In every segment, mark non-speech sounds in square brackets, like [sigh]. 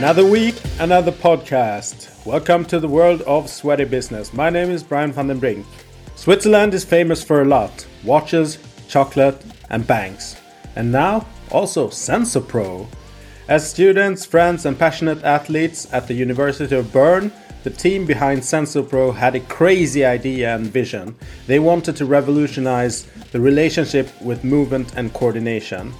Another week, another podcast. Welcome to the world of sweaty business. My name is Brian van den Brink. Switzerland is famous for a lot watches, chocolate, and banks. And now, also SensoPro. As students, friends, and passionate athletes at the University of Bern, the team behind SensoPro had a crazy idea and vision. They wanted to revolutionize the relationship with movement and coordination.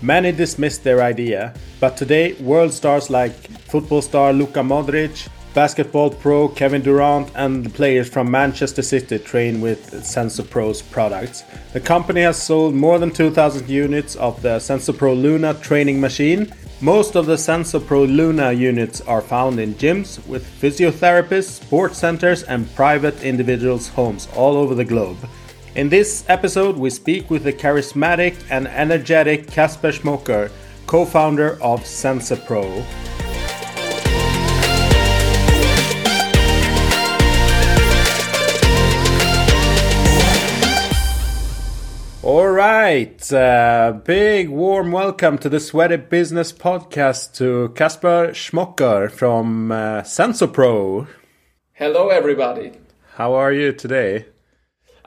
Many dismissed their idea, but today world stars like football star Luka Modric, basketball pro Kevin Durant, and players from Manchester City train with SensoPro's products. The company has sold more than 2,000 units of the SensoPro Luna training machine. Most of the SensoPro Luna units are found in gyms with physiotherapists, sports centers, and private individuals' homes all over the globe. In this episode, we speak with the charismatic and energetic Kasper Schmocker, co founder of SensoPro. All right, uh, big warm welcome to the Sweaty Business Podcast to Kasper Schmocker from uh, SensoPro. Hello, everybody. How are you today?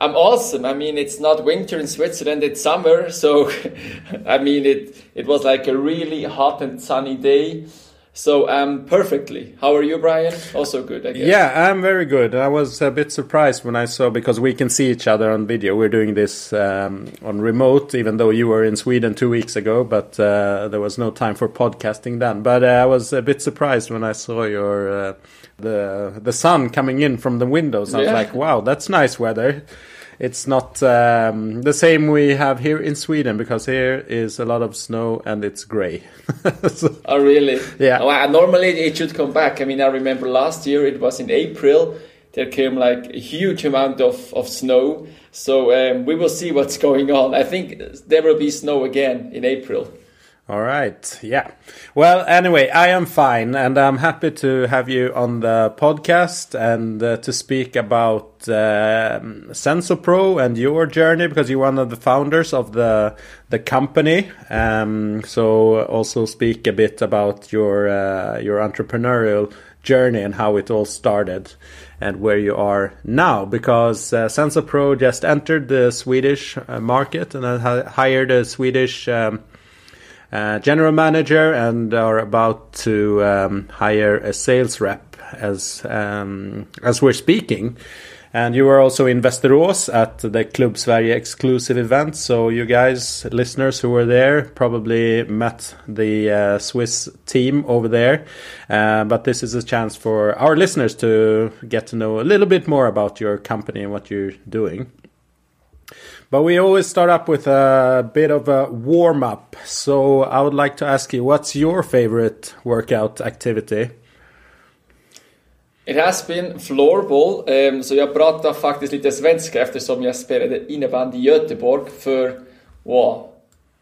I'm awesome. I mean, it's not winter in Switzerland; it's summer. So, [laughs] I mean, it it was like a really hot and sunny day. So, um, perfectly. How are you, Brian? Also good, I guess. Yeah, I'm very good. I was a bit surprised when I saw because we can see each other on video. We're doing this um, on remote, even though you were in Sweden two weeks ago, but uh, there was no time for podcasting then. But uh, I was a bit surprised when I saw your uh, the the sun coming in from the windows. I was Yeah. like, wow, that's nice weather. It's not um, the same we have here in Sweden because here is a lot of snow and it's gray. [laughs] So- Oh, really? Yeah. Oh, normally, it should come back. I mean, I remember last year it was in April. There came like a huge amount of, of snow. So um, we will see what's [laughs] going on. I think there will be snow again in April. All right. Yeah. Well, anyway, I am fine and I'm happy to have you on the podcast and uh, to speak about um SensoPro and your journey because you're one of the founders of the the company. Um, so also speak a bit about your uh, your entrepreneurial journey and how it all started and where you are now because uh, SensoPro just entered the Swedish uh, market and uh, hired a Swedish um, uh, general manager and are about to um, hire a sales rep as um, as we're speaking. And you were also in Västerås at the Club Sverige exclusive event. So you guys, listeners who were there, probably met the uh, Swiss team over there. Uh, but this is a chance for our listeners to get to know a little bit more about your company and what you're doing. But we always start up with a bit of a warm up. So I would like to ask you, what's your favorite workout activity? It has been floorball, um, så jag pratar faktiskt lite svenska eftersom jag spelade innebandy i Göteborg för, wow,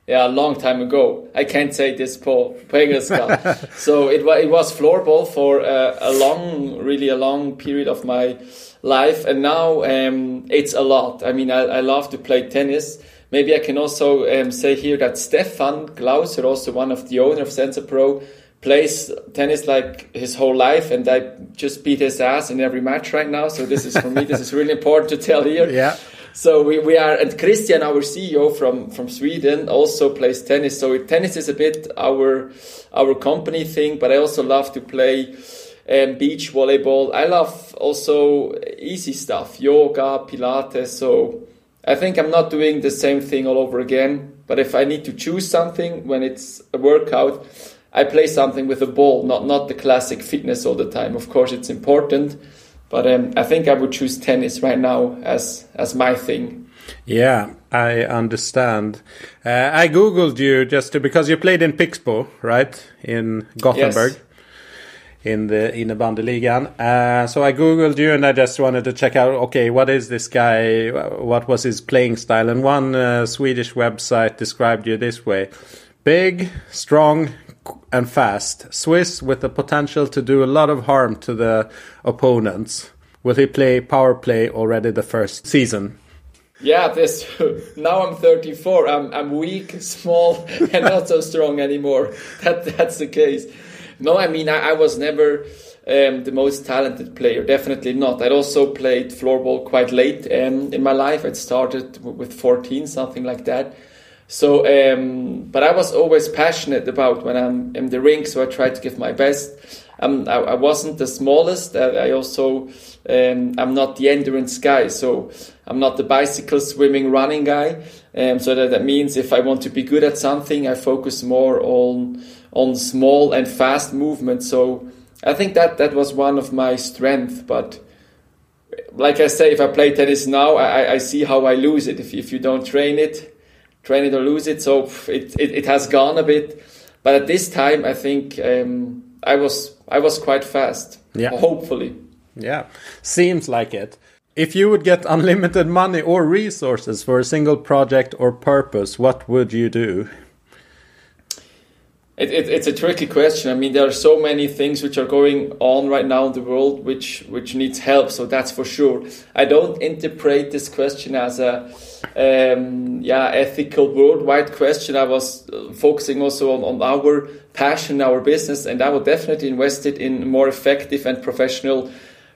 yeah, a long time ago. I can't say this på, på engelska. [laughs] so it, it was floorball for uh, a long, really a long period of my life, and now um, it's a lot. I mean, I, I love to play tennis. Maybe I can also um, say here that Stefan Glauser, also one of the owner of SensoPro, plays tennis like his whole life, and I just beat his ass in every match right now. So this is for me, this is really important to tell here. [laughs] Yeah. So we, we are, and Christian, our CEO from, from Sweden, also plays tennis. So tennis is a bit our our company thing, but I also love to play um, beach volleyball. I love also easy stuff, yoga, Pilates. So I think I'm not doing the same thing all over again. But if I need to choose something when it's a workout, I play something with a ball, not not the classic fitness all the time. Of course, it's important, but um, I think I would choose tennis right now as as my thing. Yeah, I understand. Uh, I googled you just to, because you played in Pixbo, right, in Gothenburg, Yes. In the in innebandeligan. Uh, so I googled you, and I just wanted to check out. Okay, what is this guy? What was his playing style? And one uh, Swedish website described you this way: big, strong, and fast. Swiss with the potential to do a lot of harm to the opponents. Will he play power play already the first season? Yeah, this [laughs] now I'm 34. I'm I'm weak, [laughs] small, and not so strong anymore. That that's the case. No, I mean I, I was never um, the most talented player. Definitely not. I'd also played floorball quite late um, in my life. I'd started with 14, something like that. So, um, but I was always passionate about when I'm in the ring, so I tried to give my best. Um, I, I wasn't the smallest. I, I also, um, I'm not the endurance guy, so I'm not the bicycle, swimming, running guy. Um, so that, that means if I want to be good at something, I focus more on on small and fast movements. So I think that that was one of my strengths. But like I say, if I play tennis now, I, I see how I lose it. If if you don't train it train it or lose it. So it, it, it has gone a bit. But at this time, I think um, I was I was quite fast. Yeah. Hopefully. Yeah, seems like it. If you would get [laughs] unlimited money or resources for a single project or purpose, what would you do? It, it, it's a tricky question. I mean, there are so many things which are going on right now in the world which which needs help. So that's for sure. I don't interpret this question as a um, yeah ethical worldwide question. I was uh, focusing also on, on our passion, our business, and I would definitely invest it in more effective and professional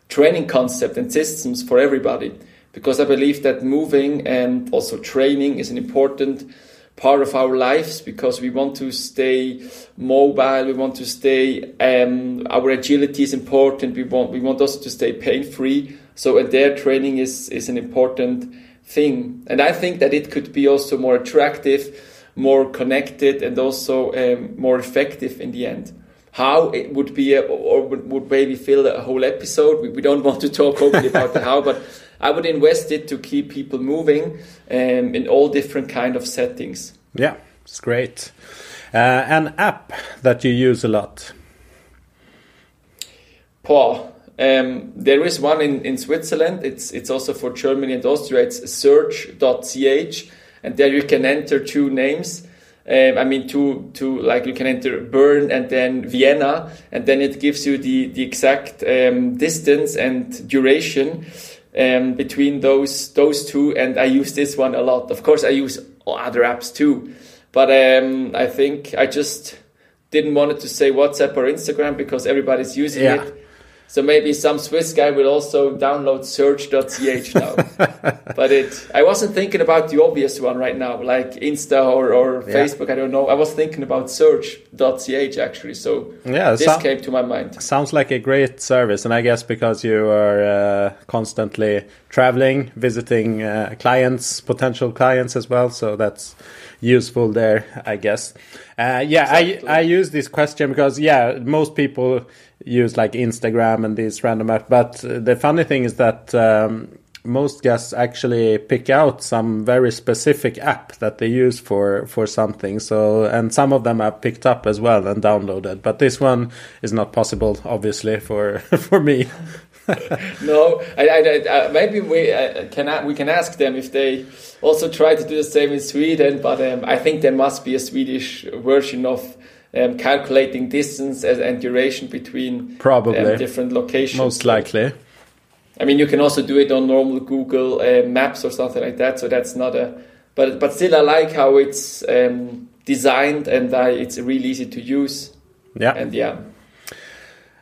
training concept and systems for everybody because I believe that moving and also training is an important part of our lives because we want to stay mobile we want to stay um, our agility is important we want we want also to stay pain free so and their training is is an important thing. And i think that it could be also more attractive more connected and also um, more effective in the end. How it would be a, or would, would maybe fill a whole episode. We, we don't want to talk openly about the how but I would invest it to keep people moving um, in all different kind of settings. Yeah, it's great. Uh, an app that you use a lot. Paul, um, there is one in, in Switzerland. It's it's also for Germany and Austria. It's search.ch, and there you can enter two names. Um, I mean, two, two, like you can enter Bern and then Vienna, and then it gives you the, the exact um, distance and duration um, between those those two. And I use this one a lot. Of course, I use other apps too, but um, I think I just didn't want it to say WhatsApp or Instagram because everybody's using Yeah. it. So maybe some Swiss guy will also download search.ch now. [laughs] but it, I wasn't thinking about the obvious one right now, like Insta or, or Yeah. Facebook. I don't know. I was thinking about search.ch actually. So Yeah, this so- came to my mind. Sounds like a great service, and I guess because you are uh, constantly traveling, visiting uh, clients, potential clients as well, so that's useful there, I guess. Uh, yeah, Exactly. I I use this question because yeah, most people use like Instagram and these random apps, but the funny thing is that. Um, most guests actually pick out some very specific app that they use for for something so and some of them are picked up as well and downloaded but this one is not possible obviously for [laughs] for me [laughs] No, I, I, I, uh, maybe we uh, can we can ask them if they also try to do the same in Sweden. But um, I think there must be a Swedish version of um, calculating distance and, and duration between Probably. um, different locations. most likely I mean, you can also do it on normal Google uh, Maps or something like that. So that's not a, but but still, I like how it's um, designed and I, it's really easy to use. yeah And yeah,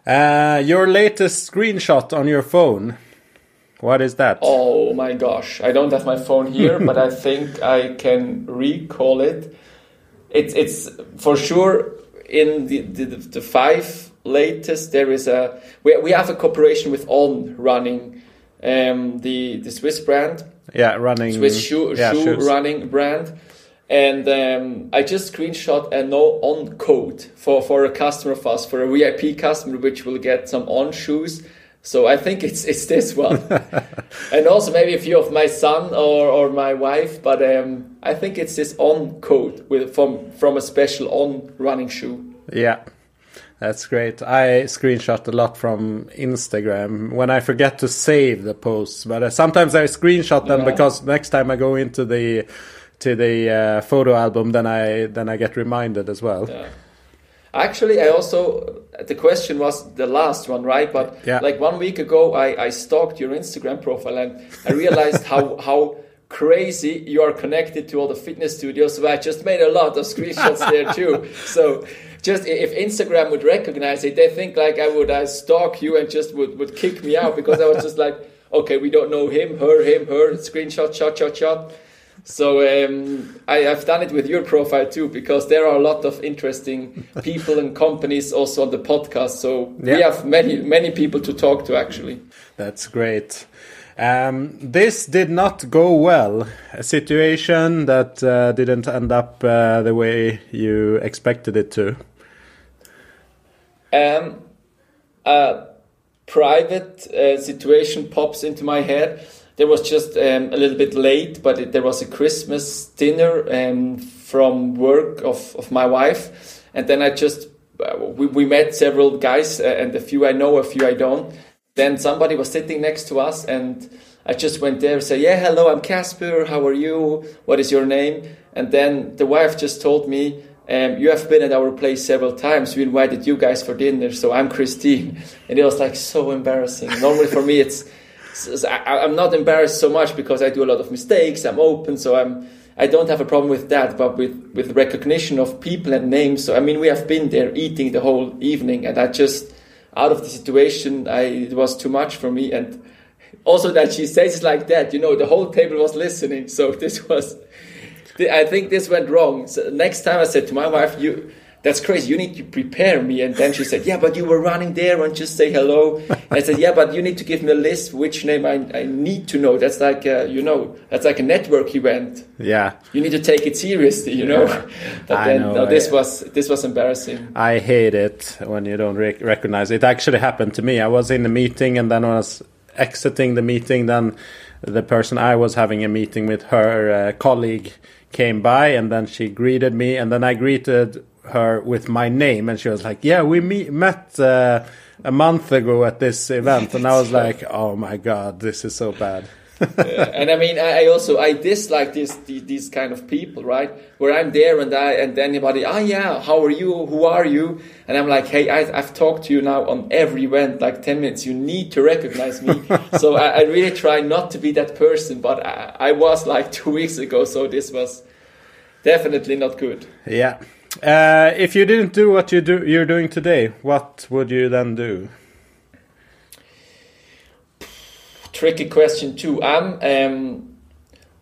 uh, your latest screenshot on your phone what is that oh my gosh, I don't have my phone here, [laughs] but I think I can recall it. It's it's for sure in the the, the five latest. There is a we we have a cooperation with On Running, um, the the Swiss brand. yeah running Swiss shoe, yeah, shoe shoes. running brand. And um, I just screenshot a no on code for, for a customer of us, for a VIP customer, which will get some on shoes. So I think it's it's this one, [laughs] and also maybe a few of my son or, or my wife. But um, I think it's this on coat with from from a special on running shoe. Yeah, that's great. I screenshot a lot from Instagram when I forget to save the posts, but uh, sometimes I screenshot them Yeah. because next time I go into the to the uh, photo album, then I then I get reminded as well. Yeah. Actually, I also the question was the last one, right? But Yeah. like one week ago, I, I stalked your Instagram profile and I realized how [laughs] how crazy you are connected to all the fitness studios so i just made a lot of screenshots there [laughs] too so just if instagram would recognize it they think like i would I stalk you and just would, would kick me out because i was just like [laughs] okay we don't know him her him her screenshot shot shot shot so um, I, have done it with your profile too because there are a lot of interesting people and companies also on the podcast. So yeah. we have many many people to talk to actually. That's great. Um, this did not go well. A situation that uh, didn't end up uh, the way you expected it to. Um, a private uh, situation pops into my head. There was just um, a little bit late, but it, there was a Christmas dinner um, from work of, of my wife, and then I just uh, we, we met several guys, uh, and a few I know, a few I don't then somebody was sitting next to us and I just went there and said, Yeah, hello, I'm Kasper. How are you? What is your name? And then the wife just told me, um, You have been at our place several times. We invited you guys for dinner. So I'm Christine. [laughs] And it was like so embarrassing. Normally for me, it's, I, I'm not embarrassed so much because I do a lot of mistakes. I'm open. So I'm, I don't have a problem with that, but with, with recognition of people and names. So, I mean, we have been there eating the whole evening and I just, out of the situation, I, it was too much for me. And also that she says it like that, you know, the whole table was listening. So [laughs] this was, I think this went wrong. So next time I said to my wife, you, that's crazy. You need to prepare me. And then she said, yeah, but you were running there and just say hello. And I said, yeah, but you need to give me a list which name I, I need to know. That's like, a, you know, that's like a network event. Yeah. You need to take it seriously, you know. [laughs] but I then, know, no, this was, this was embarrassing. I hate it when you don't rec recognize it. actually happened to me. I was in the meeting and then I was exiting the meeting. Then the person I was having a meeting with, her uh, colleague, came by and then she greeted me and then I greeted her with my name, and she was like, "Yeah, we meet, met uh, a month ago at this event," and I was [laughs] like, "Oh my god, this is so bad." And I mean, I, also I dislike this these kind of people, right? Where I'm there and I and anybody, ah, oh, yeah, how are you? Who are you? And I'm like, hey, I, have talked to you now on every event, like ten minutes. You need to recognize me. [laughs] so I, I, really try not to be that person, but I, I was like [laughs] two weeks ago, so this was definitely not good. Yeah. Uh, if you didn't do what you do, you're doing today, what would you then do? Tricky question too. I'm um,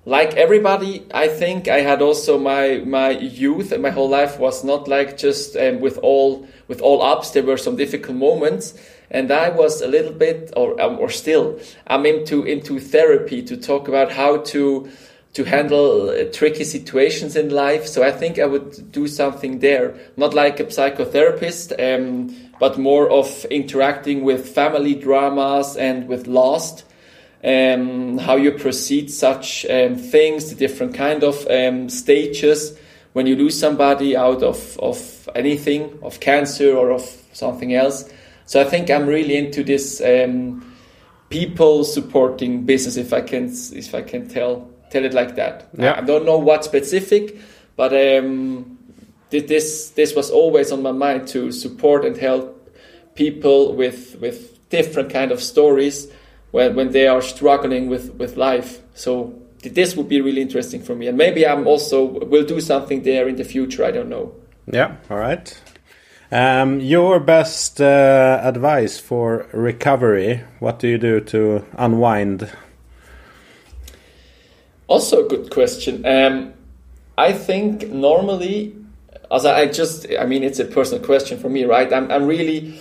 like everybody. I think I had also my my youth and my whole life was not like just um, with all with all ups. There were some difficult moments, and I was a little bit, or or still, I'm into into therapy to talk about how to to handle uh, tricky situations in life. So I think I would do something there, not like a psychotherapist, um, but more of interacting with family dramas and with lost. Um, how you proceed such um, things, the different kind of um, stages when you lose somebody out of, of anything, of cancer or of something else. So I think I'm really into this um, people supporting business, if I can, if I can tell tell it like that. Yeah. I don't know what specific, but um, this this was always on my mind to support and help people with with different kind of stories when when they are struggling with with life. So this would be really interesting for me, and maybe I'm also will do something there in the future. I don't know. Yeah. All right. Um, your best uh, advice for recovery? What do you do to unwind? Also, a good question. Um, I think normally, as I just, I mean, it's a personal question for me, right? I'm, I'm really,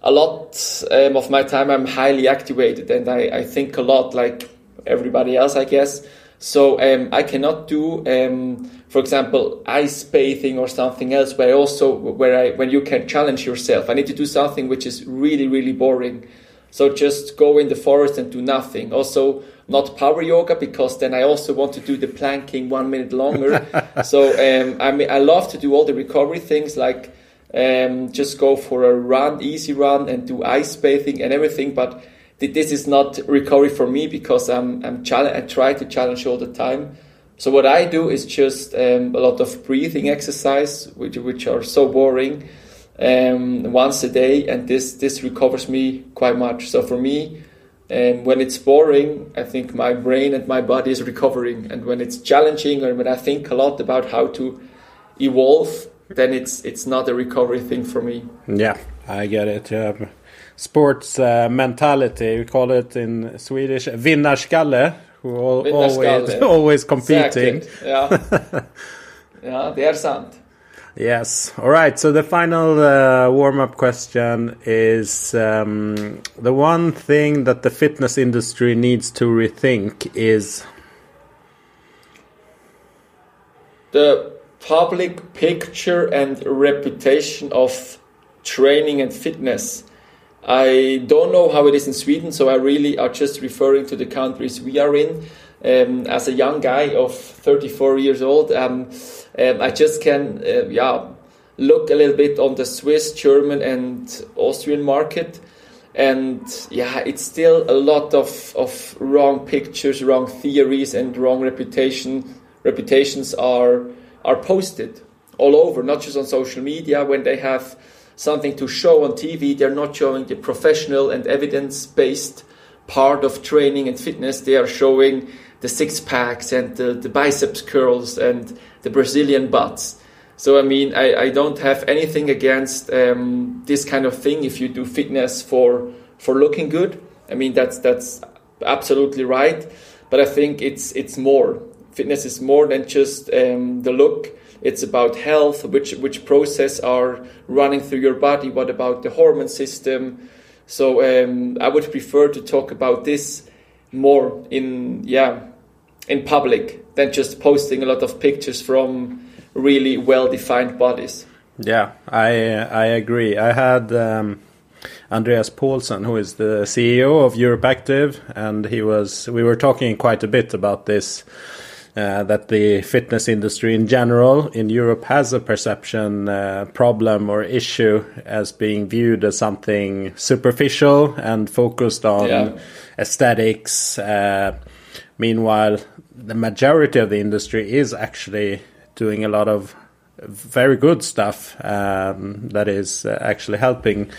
a lot um, of my time, I'm highly activated and I, I think a lot like everybody else, I guess. So um, I cannot do, um, for example, ice bathing or something else. Where also where I when you can challenge yourself. I need to do something which is really really boring. So just go in the forest and do nothing. Also, not power yoga because then I also want to do the planking one minute longer. [laughs] so um, I mean, I love to do all the recovery things like um, just go for a run, easy run, and do ice bathing and everything. But this is not recovery for me because I'm I'm challenge. I try to challenge all the time. So what I do is just um, a lot of breathing exercise, which which are so boring um, once a day, and this this recovers me quite much. So for me, And when it's boring, I think my brain and my body is recovering. And when it's challenging, or when I think a lot about how to evolve, then it's it's not a recovery thing for me. Yeah, I get it. Yeah. Sports uh, mentality, we call it in Swedish, vinnarskalle, who always [laughs] always competing. Yeah, [laughs] yeah, det är sant. Yes. All right. So the final uh, warm up question is um, the one thing that the fitness industry needs to rethink is the public picture and reputation of training and fitness. I don't know how it is in Sweden, so I really are just referring to the countries we are in. Um, as a young guy of 34 years old, um, um, I just can, uh, yeah, look a little bit on the Swiss, German, and Austrian market, and yeah, it's still a lot of of wrong pictures, wrong theories, and wrong reputation reputations are are posted all over, not just on social media. When they have something to show on TV, they're not showing the professional and evidence based part of training and fitness. They are showing the six packs and the, the biceps curls and the Brazilian butts. So, I mean, I, I don't have anything against um, this kind of thing if you do fitness for, for looking good. I mean, that's, that's absolutely right. But I think it's, it's more fitness is more than just um, the look. It's about health, which which process are running through your body. What about the hormone system? So um, I would prefer to talk about this more in yeah in public than just posting a lot of pictures from really well defined bodies. Yeah, I I agree. I had. Um... Andreas Paulsen, who is the CEO of EuropeActive, and he was. We were talking quite a bit about this uh, that the fitness industry in general in Europe has a perception uh, problem or issue as being viewed as something superficial and focused on yeah. aesthetics. Uh, meanwhile, the majority of the industry is actually doing a lot of very good stuff um, that is uh, actually helping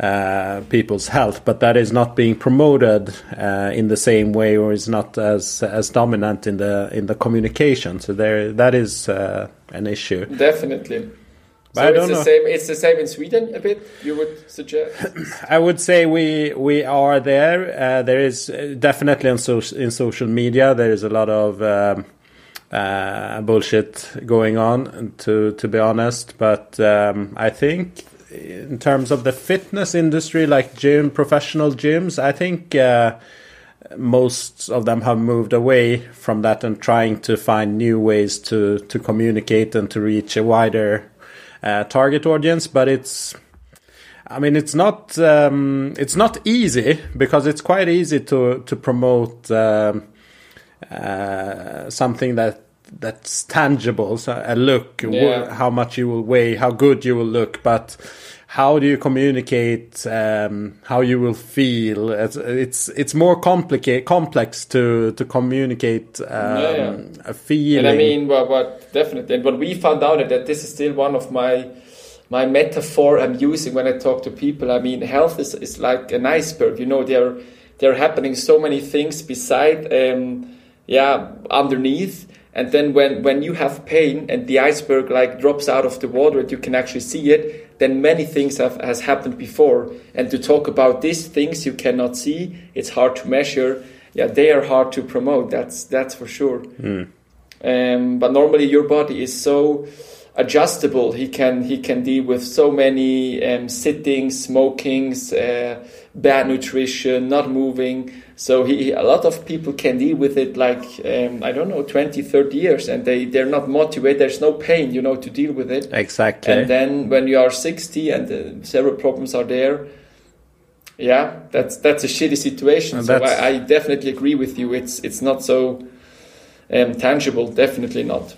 uh, people's health, but that is not being promoted uh, in the same way, or is not as as dominant in the in the communication. So there, that is uh, an issue. Definitely. So it's the know. same. It's the same in Sweden a bit. You would suggest? [clears throat] I would say we we are there. Uh, there is uh, definitely on so, in social media. There is a lot of um, uh, bullshit going on, to to be honest. But um, I think in terms of the fitness industry, like gym, professional gyms, I think uh, most of them have moved away from that and trying to find new ways to to communicate and to reach a wider uh, target audience. But it's I mean, it's not um, it's not easy because it's quite easy to to promote um, uh, something that that's tangible, so a look, yeah. how much you will weigh, how good you will look, but how do you communicate um, how you will feel? It's it's, it's more complicated, complex to to communicate um, yeah, yeah. a feeling. And I mean, what, what definitely, and what we found out that this is still one of my my metaphor I'm using when I talk to people. I mean, health is, is like an iceberg. You know, there there are happening so many things beside, um, yeah, underneath and then when, when you have pain and the iceberg like drops out of the water and you can actually see it, then many things have has happened before. And to talk about these things you cannot see, it's hard to measure. Yeah, they are hard to promote. That's that's for sure. Mm. Um, but normally your body is so adjustable. He can he can deal with so many um, sittings, smokings, uh, bad nutrition, not moving. So he, a lot of people can deal with it like, um, I don't know, 20, 30 years and they, they're not motivated. There's no pain, you know, to deal with it. Exactly. And then when you are 60 and uh, several problems are there, yeah, that's, that's a shitty situation. so I, I, definitely agree with you. It's, it's not so um, tangible. Definitely not.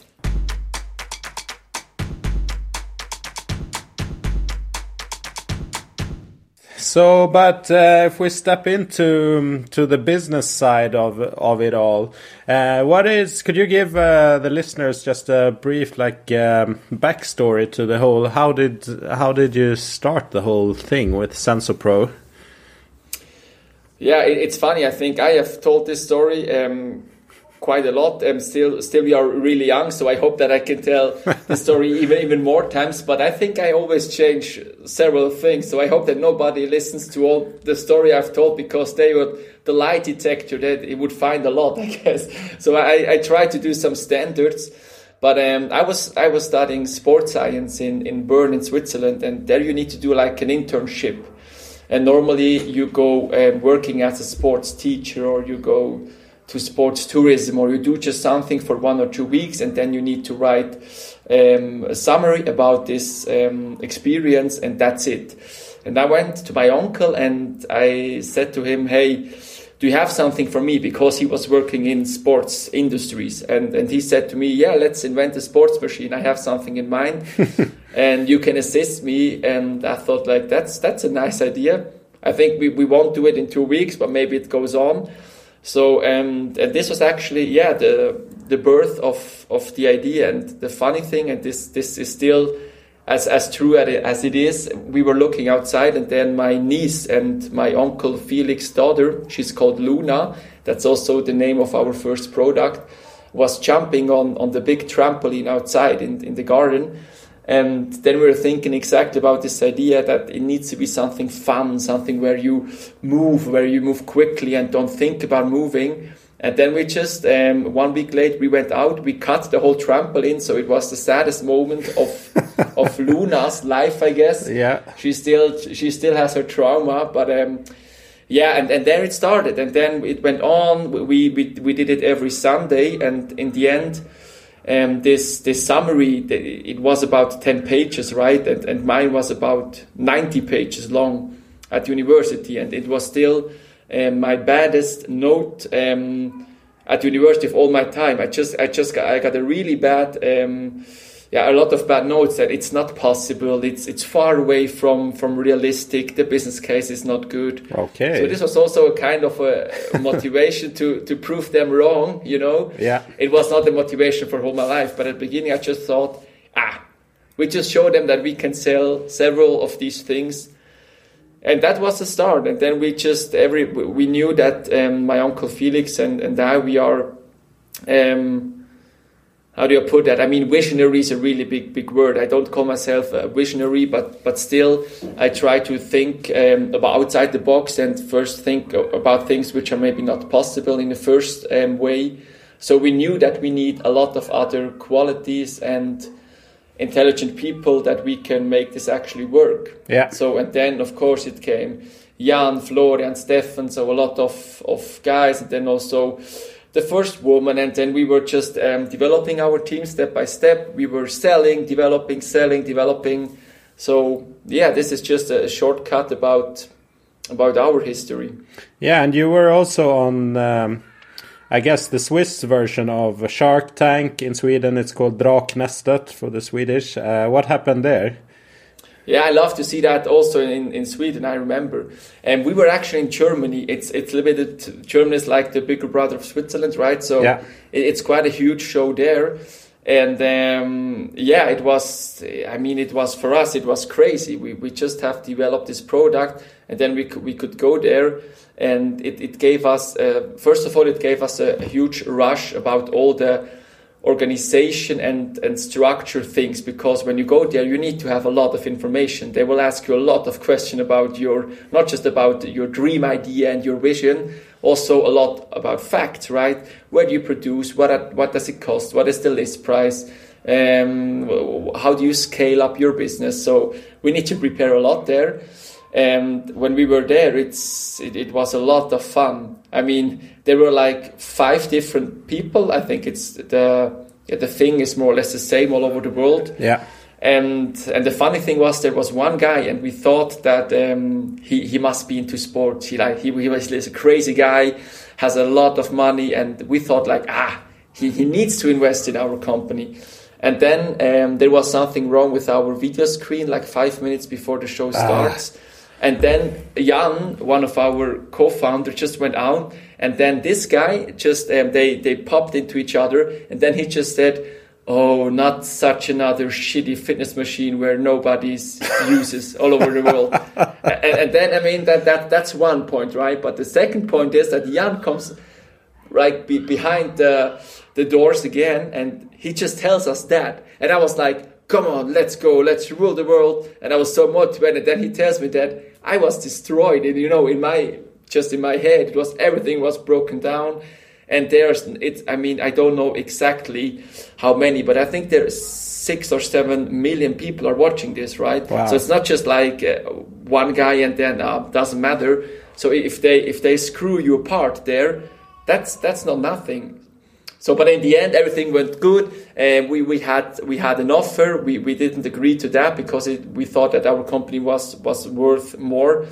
So, but uh, if we step into um, to the business side of of it all, uh, what is? Could you give uh, the listeners just a brief like um, backstory to the whole? How did how did you start the whole thing with SensoPro? Yeah, it, it's funny. I think I have told this story um, quite a lot. Um, still, still, we are really young, so I hope that I can tell [laughs] the story even even more times. But I think I always change several things, so I hope that nobody listens to all the story I've told because they would the lie detector that it would find a lot, [laughs] I guess. So I, I try to do some standards. But um, I was I was studying sports science in, in Bern in Switzerland, and there you need to do like an internship. And normally you go um, working as a sports teacher, or you go to sports tourism, or you do just something for one or two weeks, and then you need to write um, a summary about this um, experience, and that's it. And I went to my uncle and I said to him, "Hey." do you have something for me? Because he was working in sports industries. And, and he said to me, yeah, let's invent a sports machine. I have something in mind [laughs] and you can assist me. And I thought like, that's, that's a nice idea. I think we, we won't do it in two weeks, but maybe it goes on. So, um, and this was actually, yeah, the, the birth of, of the idea. And the funny thing, and this, this is still, as as true as it is, we were looking outside, and then my niece and my uncle Felix's daughter, she's called Luna. That's also the name of our first product. Was jumping on on the big trampoline outside in in the garden, and then we were thinking exactly about this idea that it needs to be something fun, something where you move, where you move quickly and don't think about moving. And then we just um, one week late, we went out. We cut the whole trampoline, so it was the saddest moment of [laughs] of Luna's life, I guess. Yeah, she still she still has her trauma, but um, yeah, and, and there it started, and then it went on. We we we did it every Sunday, and in the end. Um, this this summary it was about 10 pages right and, and mine was about 90 pages long at university and it was still um, my baddest note um, at university of all my time. I just I just got, I got a really bad um, yeah a lot of bad notes that it's not possible. It's it's far away from from realistic. The business case is not good. Okay. So this was also a kind of a motivation to to prove them wrong. You know. Yeah. It was not the motivation for all my life, but at the beginning I just thought ah. We just show them that we can sell several of these things and that was the start. And then we just every we knew that um, my uncle Felix and and I we are. Um, how do you put that? I mean, visionary is a really big, big word. I don't call myself a visionary, but but still, I try to think um, about outside the box and first think about things which are maybe not possible in the first um, way. So we knew that we need a lot of other qualities and intelligent people that we can make this actually work. Yeah. So and then of course it came Jan, Florian, Stefan, so a lot of of guys, and then also the first woman, and then we were just um, developing our team step by step. We were selling, developing, selling, developing. So yeah, this is just a shortcut about about our history. Yeah, and you were also on. Um I guess the Swiss version of Shark Tank in Sweden. It's called Draknästet for the Swedish. Uh, what happened there? Yeah, I love to see that also in, in Sweden. I remember, and we were actually in Germany. It's it's limited. Germany is like the bigger brother of Switzerland, right? So yeah. it, it's quite a huge show there. And um, yeah, it was. I mean, it was for us. It was crazy. We we just have developed this product, and then we could, we could go there and it, it gave us uh, first of all it gave us a, a, huge rush about all the organization and, and structure things because when you go there you need to have a lot of information. They will ask you a lot of questions about your not just about your dream idea and your vision also a lot about facts right? Where do you produce? What what does it cost? What is the list price? Um, how do you scale up your business? So we need to prepare a lot there. And when we were there it's it, it, was a lot of fun i mean there were like five different people. I think it's the the thing is more or less the same all over the world. Yeah. And and the funny thing was there was one guy and we thought that um, he he must be into sports. He like he, he was a crazy guy has a lot of money and we thought like ah he, he needs to invest in our company. And then um, there was something wrong with our video screen like five minutes before the show ah. starts. ah and then Jan, one of our co-founders, just went out, and then this guy just um, they they popped into each other, and then he just said, oh, not such another shitty fitness machine where nobody's [laughs] uses all over the world. and, and, then, I mean, that, that that's one point, right? But the second point is that Jan comes right be, behind the, the doors again and he just tells us that. And I was like, come on, let's go, let's rule the world. And I was so motivated. Then he tells me that I was destroyed. And, you know, in my, just in my head, it was everything was broken down and there's it's i mean i don't know exactly how many but i think there's six or seven million people are watching this right wow. so it's not just like uh, one guy and then uh, doesn't matter so if they if they screw you apart there that's that's not nothing so but in the end everything went good and we, we had we had an offer we, we didn't agree to that because it, we thought that our company was was worth more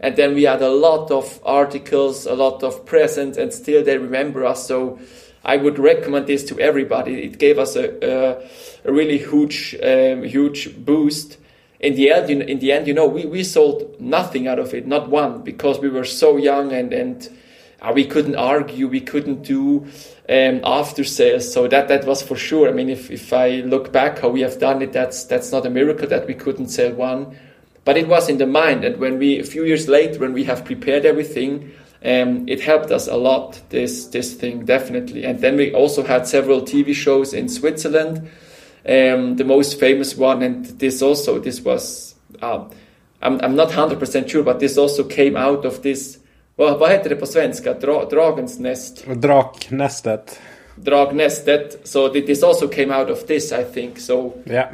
and then we had a lot of articles, a lot of presents, and still they remember us. So I would recommend this to everybody. It gave us a, a, a really huge, um, huge boost. In the end, in the end, you know, we, we sold nothing out of it, not one, because we were so young and and we couldn't argue, we couldn't do um, after sales. So that that was for sure. I mean, if if I look back how we have done it, that's that's not a miracle that we couldn't sell one but it was in the mind. And when we, a few years later, when we have prepared everything, um, it helped us a lot. This this thing definitely. And then we also had several TV shows in Switzerland. Um, the most famous one, and this also this was. Uh, I'm, I'm not hundred percent sure, but this also came out of this. Vad, vad heter det på svenska? Dra, dragens nest? Draknästet. Dragnästet. So this also came out of this, I think. So yeah,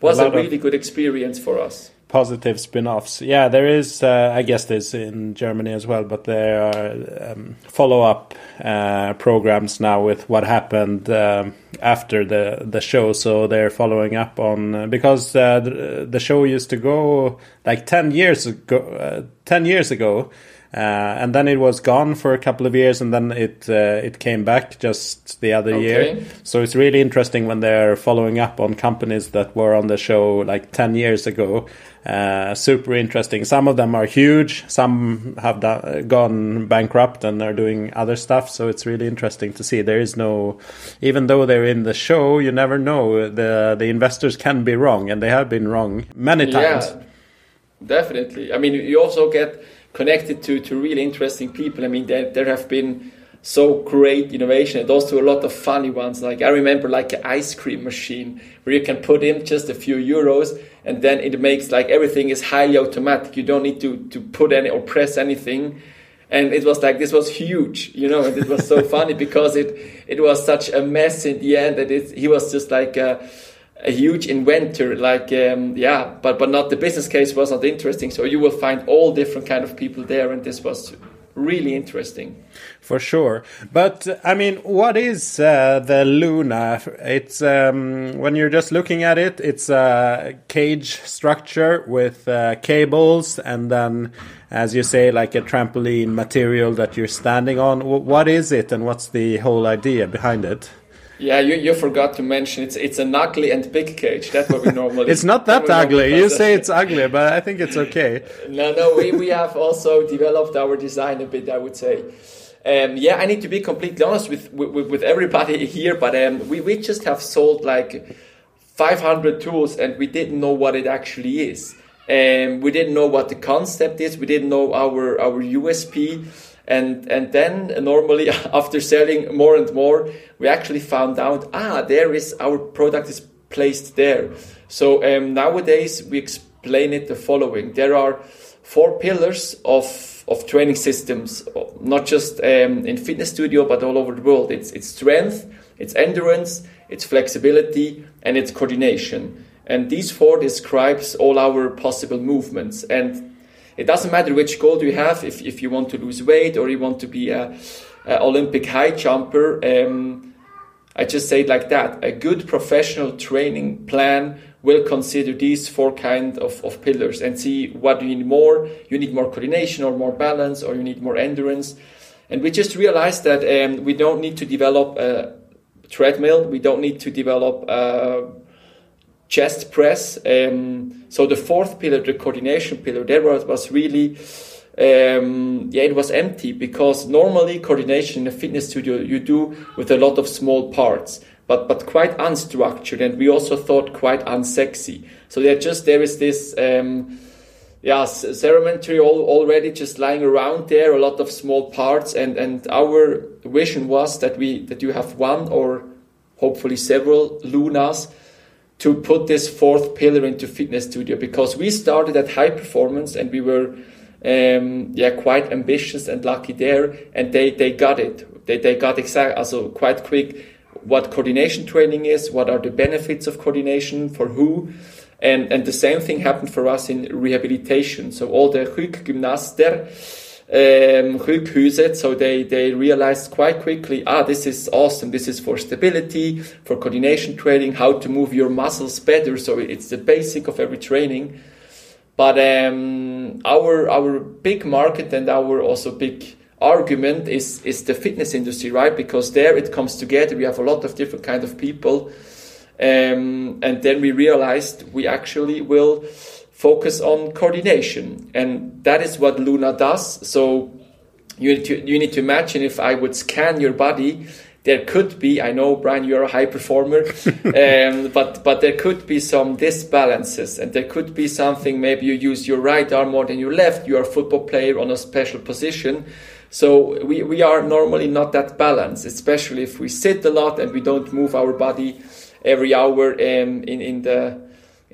was a, a really good experience for us positive spin-offs. Yeah, there is. Uh, I guess there's in Germany as well, but there are um, follow-up uh, programs now with what happened um, after the the show. So they're following up on uh, because uh, the, the, show used to go like ten years ago. Uh, ten years ago. Uh, and then it was gone for a couple of years, and then it it came back just the other okay. year. So it's really interesting when they're following up on companies that were on the show like ten years ago, uh, super interesting. Some of them are huge. Some have done, gone bankrupt and are doing other stuff. So it's really interesting to see. There is no, even though they're in the show, you never know. the The investors can be wrong, and they have been wrong many times. Yeah, definitely. I mean, you also get connected to to really interesting people. I mean, there there have been so great innovation and also a lot of funny ones. Like I remember like an ice cream machine where you can put in just a few euros and then it makes like everything is highly automatic. You don't need to, to put any or press anything. And it was like this was huge, you know, and it was so [laughs] funny because it it was such a mess in the end that it, he was just like a, a huge inventor, like um, yeah, but but not the business case was not interesting. So you will find all different kind of people there, and this was really interesting. For sure, but I mean, what is uh, the Luna? It's um, when you're just looking at it, it's a cage structure with uh, cables, and then, as you say, like a trampoline material that you're standing on. What is it, and what's the whole idea behind it? Yeah, you, you forgot to mention it's it's an ugly and big cage. That's what we [laughs] normally. it's not that ugly. You say it's ugly, but I think it's okay. [laughs] no, no, we, we have also developed our design a bit. I would say. Um, yeah, I need to be completely honest with with, with everybody here, but um, we we just have sold like 500 tools, and we didn't know what it actually is. Um, we didn't know what the concept is. We didn't know our our USP and and then normally [laughs] after selling more and more we actually found out ah there is our product is placed there. So um, nowadays we explain it the following. There are four pillars of of training systems not just um, in fitness studio but all over the world. It's it's strength it's endurance it's flexibility and it's coordination. And these four describes all our possible movements. And it doesn't matter which goal you have, if, if you want to lose weight or you want to be a, a Olympic high jumper. Um, I just say it like that. A good professional training plan will consider these four kind of, of pillars and see what you need more. You need more coordination or more balance or you need more endurance. And we just realized that um, we don't need to develop a treadmill. We don't need to develop a chest press. Um, so the fourth pillar, the coordination pillar, there was, was really, um, yeah, it was empty because normally coordination in a fitness studio you do with a lot of small parts. but but quite unstructured, and we also thought quite unsexy. So there just there is this. Um, yeah, ceremony all, already just lying around there, a lot of small parts, and, and our vision was that we that you have one or hopefully several Lunas to put this fourth pillar into fitness studio because we started at high performance and we were um, yeah quite ambitious and lucky there, and they they got it. They they got exact also quite quick what coordination training is, what are the benefits of coordination for who and, and the same thing happened for us in rehabilitation. So all the Rückgymnaster, um, so they, they realized quite quickly, ah, this is awesome. This is for stability, for coordination training, how to move your muscles better. So it's the basic of every training. But um, our our big market and our also big argument is is the fitness industry, right? Because there it comes together. We have a lot of different kind of people um, and then we realized we actually will focus on coordination. And that is what Luna does. So you need to, you need to imagine if I would scan your body, there could be, I know, Brian, you're a high performer, [laughs] um, but, but there could be some disbalances and there could be something, maybe you use your right arm more than your left, you're a football player on a special position. So we, we are normally not that balanced, especially if we sit a lot and we don't move our body every hour um, in, in the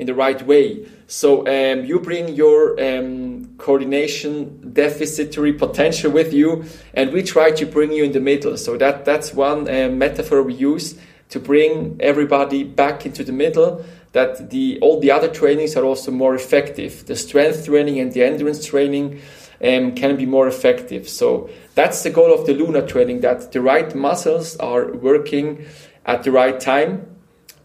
in the right way. So um, you bring your um, coordination deficitary potential with you, and we try to bring you in the middle. So that that's one uh, metaphor we use to bring everybody back into the middle. That the all the other trainings are also more effective. The strength training and the endurance training um, can be more effective. So that's the goal of the Luna training. That the right muscles are working at the right time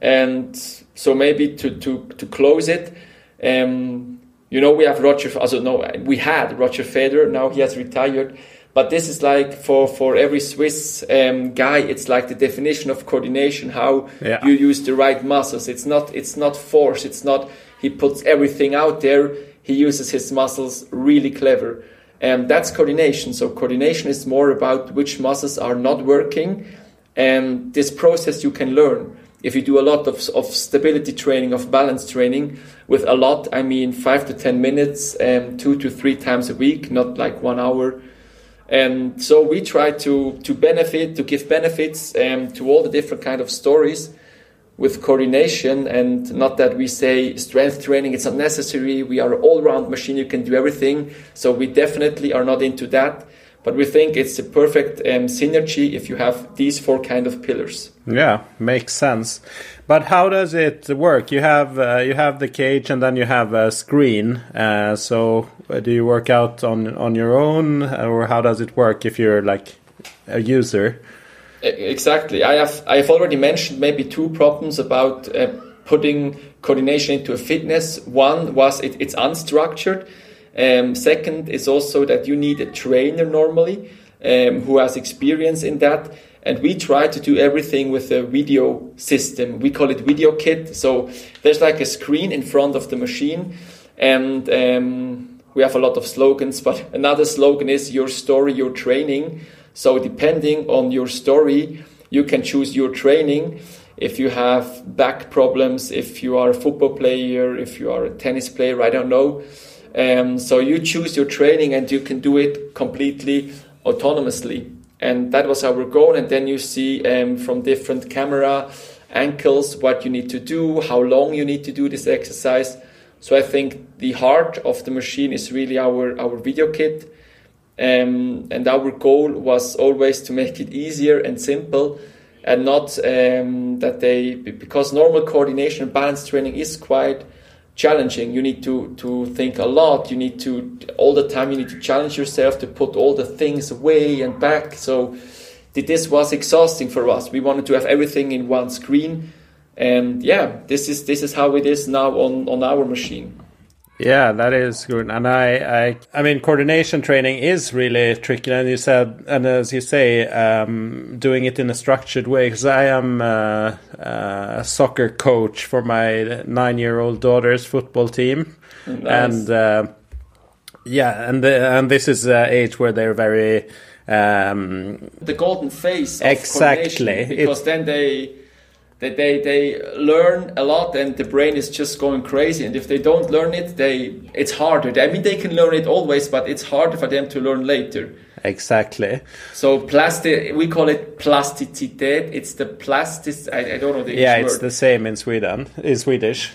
and so maybe to, to, to close it, um, you know, we have Roger, also no, we had Roger Federer, now he has retired. But this is like for, for every Swiss um, guy, it's like the definition of coordination, how yeah. you use the right muscles. It's not, it's not force. It's not, he puts everything out there. He uses his muscles really clever. And that's coordination. So coordination is more about which muscles are not working. And this process you can learn if you do a lot of, of stability training, of balance training, with a lot, I mean five to 10 minutes, um, two to three times a week, not like one hour. And so we try to, to benefit, to give benefits um, to all the different kind of stories with coordination and not that we say strength training it's not necessary. We are all round machine you can do everything. So we definitely are not into that but we think it's the perfect um, synergy if you have these four kind of pillars. Yeah, makes sense. But how does it work? You have uh, you have the cage and then you have a screen. Uh, so uh, do you work out on on your own, or how does it work if you're like a user? Exactly. I have I have already mentioned maybe two problems about uh, putting coordination into a fitness. One was it, it's unstructured um, second is also that you need a trainer normally um, who has experience in that. And we try to do everything with a video system. We call it Video Kit. So there's like a screen in front of the machine, and um, we have a lot of slogans. [laughs] But another slogan is your story, your training. So depending on your story, you can choose your training. If you have back problems, if you are a football player, if you are a tennis player, I don't know um, so you choose your training and you can do it completely autonomously. And that was our goal. And then you see um, from different camera angles what you need to do, how long you need to do this exercise. So I think the heart of the machine is really our, our video kit. Um, and our goal was always to make it easier and simple and not um, that they, because normal coordination and balance training is quite challenging. You need to, to think a lot. You need to, all the time, you need to challenge yourself to put all the things away and back. So this was exhausting for us. We wanted to have everything in one screen. And yeah, this is, this is how it is now on, on our machine. Yeah, that is good. And I, I, I mean, coordination training is really tricky. And you said, and as you say, um, doing it in a structured way. Because I am uh, uh, a soccer coach for my nine-year-old daughter's football team, nice. and uh, yeah, and the, and this is an age where they're very um, the golden phase exactly because it, then they They, they they learn a lot and the brain is just going crazy. And if they don't learn it they it's harder. I mean they can learn it always but it's harder for them to learn later. Exactly. So plastic we call it plasticitet. It's the plastic I, I don't know the yeah it's word. the same in sweden in swedish.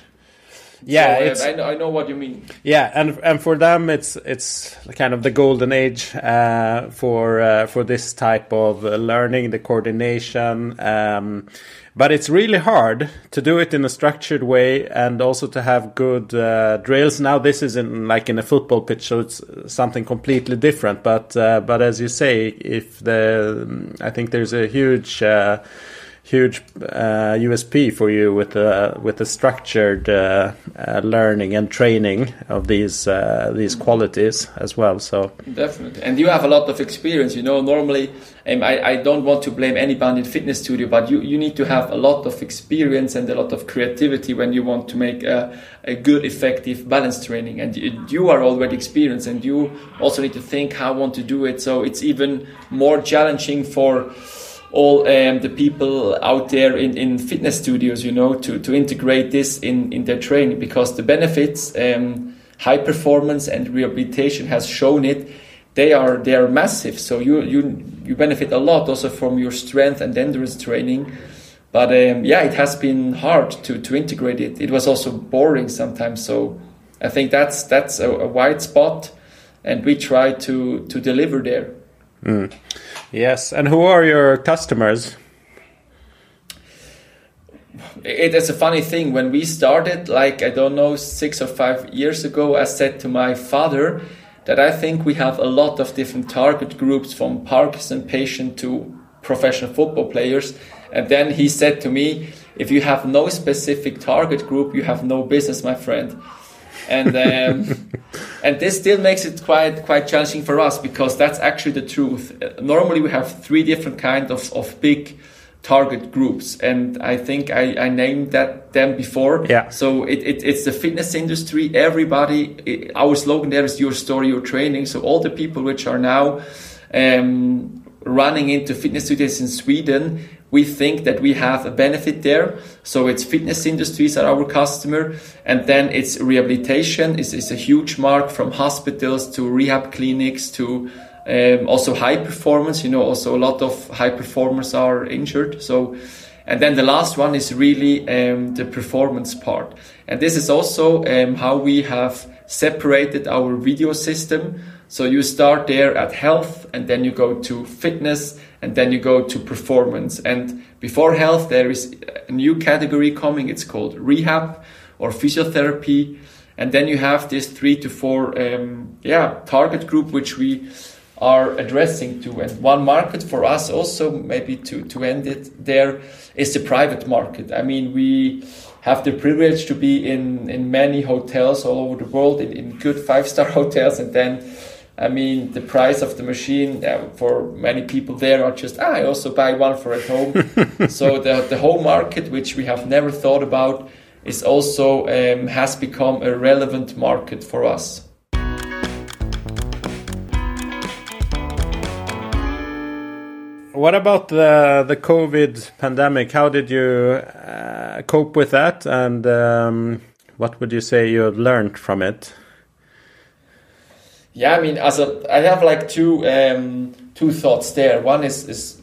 Yeah So, uh, it's I, know, I know what you mean. Yeah and and for them it's it's kind of the golden age uh, for uh, for this type of learning the coordination um, but it's really hard to do it in a structured way and also to have good uh, drills. Now this is in like in a football pitch so it's something completely different. But uh, but as you say if the i think there's a huge uh, huge uh, USP for you with the with the structured uh, uh, learning and training of these uh, these qualities as well. So Definitely. And you have a lot of experience. You know, normally, um, I, I don't want to blame anybody in fitness studio, but you, you need to have a lot of experience and a lot of creativity when you want to make a, a good, effective balance training. And you, you are already experienced and you also need to think how I want to do it. So it's even more challenging for all um, the people out there in, in fitness studios, you know, to, to integrate this in, in their training because the benefits, um, high performance and rehabilitation has shown it. They are they are massive. So you you you benefit a lot also from your strength and endurance training. But um, yeah, it has been hard to, to integrate it. It was also boring sometimes. So I think that's that's a, a wide spot, and we try to to deliver there. Yes, and who are your customers? It is a funny thing. When we started, like, I don't know, six or five years ago, I said to my father that I think we have a lot of different target groups from Parkinson patient to professional football players. And then he said to me, if you have no specific target group, you have no business, my friend. And um, [laughs] and this still makes it quite quite challenging for us because that's actually the truth. Uh, Normally, we have three different kind of, of big target groups and i think i, I named that them before Yeah. so it, it, it's the fitness industry everybody i our slogan there is your story your training so all the people which are now um, running into fitness studios in sweden we think that we have a benefit there. So it's fitness industries are our customer. And then it's rehabilitation is, is a huge mark from hospitals to rehab clinics to um, also high performance. You know also a lot of high performers are injured. So and then the last one is really um, the performance part. And this is also um, how we have separated our video system. So you start there at health and then you go to fitness and then you go to performance and before health there is a new category coming it's called rehab or physiotherapy and then you have this three to four um, yeah target group which we are addressing to. And one market for us also, maybe to, to end it there, is the private market. I mean, we have the privilege to be in, in many hotels all over the world, in, in good five star [laughs] hotels, and then I mean, the price of the machine uh, for many people there are just, ah, I also buy one for at home. [laughs] so the, the home market, which we have never thought about, is also um, has become a relevant market for us. What about the the COVID pandemic? How did you uh, cope with that, and um, what would you say you have learned from it? Yeah, I mean, as a, I have like two um, two thoughts there. One is is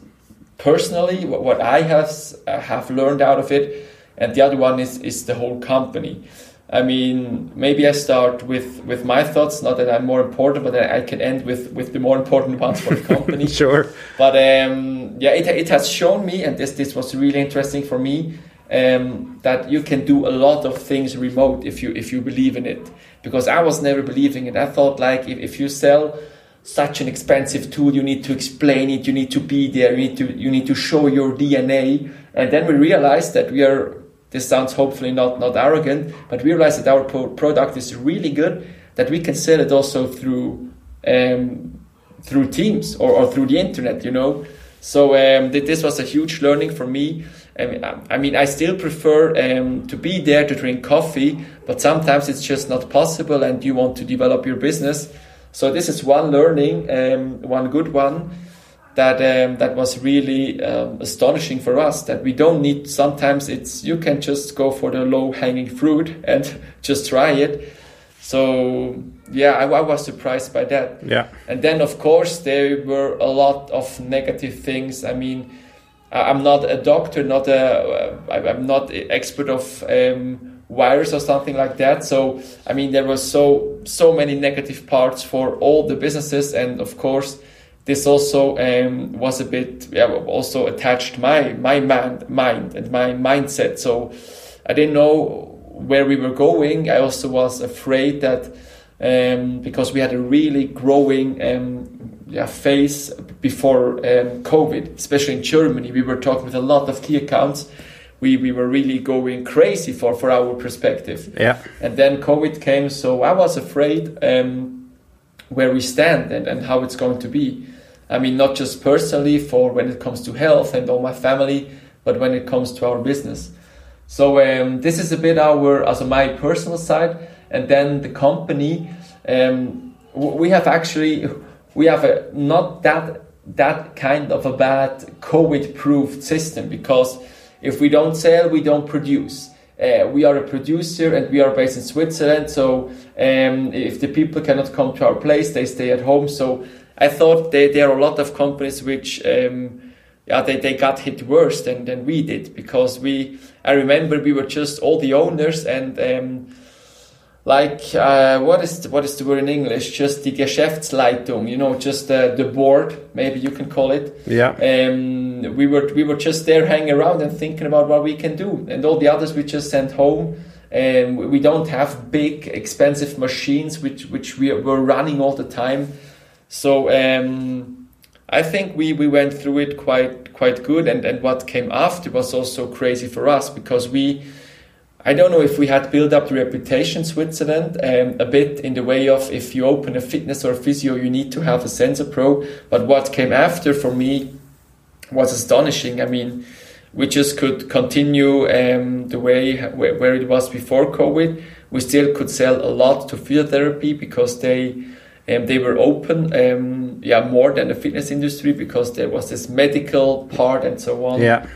personally what, what I have uh, have learned out of it, and the other one is is the whole company. I mean, maybe I start with with my thoughts. Not that I'm more important, but I can end with with the more important ones for the [laughs] company. sure. But um, yeah, it, it has shown me, and this this was really interesting for me, um, that you can do a lot of things remote if you if you believe in it. Because I was never believing it. I thought like if, if you sell such an expensive tool, you need to explain it, you need to be there, you need to you need to show your DNA. And then we realized that we are. This sounds hopefully not not arrogant, but we realized that our pro- product is really good. That we can sell it also through um, through Teams or, or through the internet, you know. So um, th- this was a huge learning for me. I mean, I, I mean, I still prefer um, to be there to drink coffee, but sometimes it's just not possible, and you want to develop your business. So this is one learning, um, one good one. that um, that was really um, astonishing for us. That we don't need. Sometimes it's you can just go for the low hanging fruit [laughs] and just try it. So yeah, I, I, was surprised by that. Yeah. And then of course there were a lot of negative things. I mean, I'm not a doctor, not a I'm not expert of um, virus or something like that. So I mean, there was so so many negative parts for all the businesses, and of course this also um, was a bit yeah, also attached my my mind, mind and my mindset. So I didn't know where we were going. I also was afraid that um, because we had a really growing um, yeah, phase before um, COVID, especially in Germany, we were talking with a lot of key accounts. We, we were really going crazy for, for our perspective. Yeah. And then COVID came, so I was afraid um, where we stand and, and how it's going to be. I mean, not just personally for when it comes to health and all my family, but when it comes to our business. So um, this is a bit our, also my personal side, and then the company. Um, we have actually we have a not that that kind of a bad COVID-proof system because if we don't sell, we don't produce. Uh, we are a producer and we are based in Switzerland. So um, if the people cannot come to our place, they stay at home. So I thought there are a lot of companies which, um, yeah, they, they got hit worse than, than we did because we, I remember we were just all the owners and, um, like uh, what is the, what is the word in English? Just the Geschäftsleitung, you know, just uh, the board, maybe you can call it. Yeah. Um, we were we were just there hanging around and thinking about what we can do, and all the others we just sent home. And um, we don't have big expensive machines which which we were running all the time. So um, I think we, we went through it quite quite good, and, and what came after was also crazy for us because we. I don't know if we had built up the reputation Switzerland um, a bit in the way of if you open a fitness or a physio, you need to have a SensoPro. But what came after for me was astonishing. I mean, we just could continue um, the way where, where, it was before COVID. We still could sell a lot to physiotherapy because they um, they were open, um, yeah, more than the fitness industry because there was this medical part and so on. Yeah.